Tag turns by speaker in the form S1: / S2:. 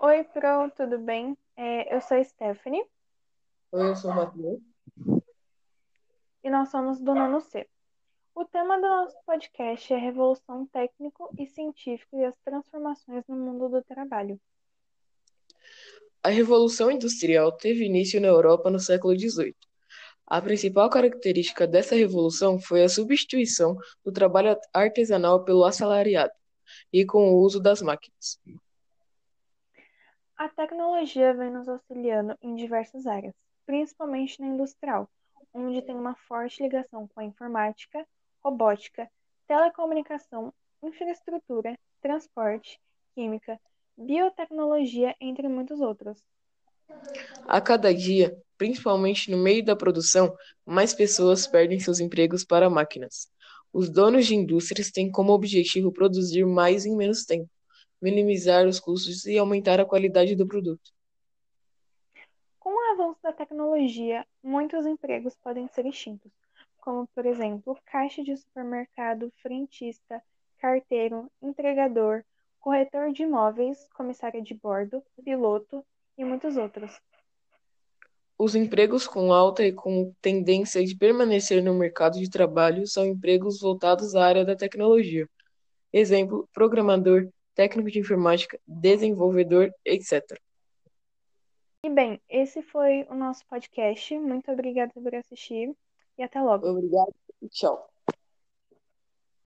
S1: Oi, Pro, tudo bem? É, eu sou a Stephanie
S2: Oi, eu sou o Matheus.
S1: e nós somos do Nono C. O tema do nosso podcast é Revolução Técnico e Científica e as Transformações no Mundo do Trabalho.
S2: A Revolução Industrial teve início na Europa no século XVIII. A principal característica dessa revolução foi a substituição do trabalho artesanal pelo assalariado e com o uso das máquinas.
S1: A tecnologia vem nos auxiliando em diversas áreas, principalmente na industrial, onde tem uma forte ligação com a informática, robótica, telecomunicação, infraestrutura, transporte, química, biotecnologia, entre muitos outros.
S2: A cada dia, principalmente no meio da produção, mais pessoas perdem seus empregos para máquinas. Os donos de indústrias têm como objetivo produzir mais em menos tempo, minimizar os custos e aumentar a qualidade do produto.
S1: Com o avanço da tecnologia, muitos empregos podem ser extintos, como, por exemplo, caixa de supermercado, frentista, carteiro, entregador, corretor de imóveis, comissária de bordo, piloto e muitos outros.
S2: Os empregos com alta e com tendência de permanecer no mercado de trabalho são empregos voltados à área da tecnologia. Exemplo: programador, técnico de informática, desenvolvedor, etc.
S1: E bem, esse foi o nosso podcast. Muito obrigada por assistir e até logo.
S2: Obrigado e tchau.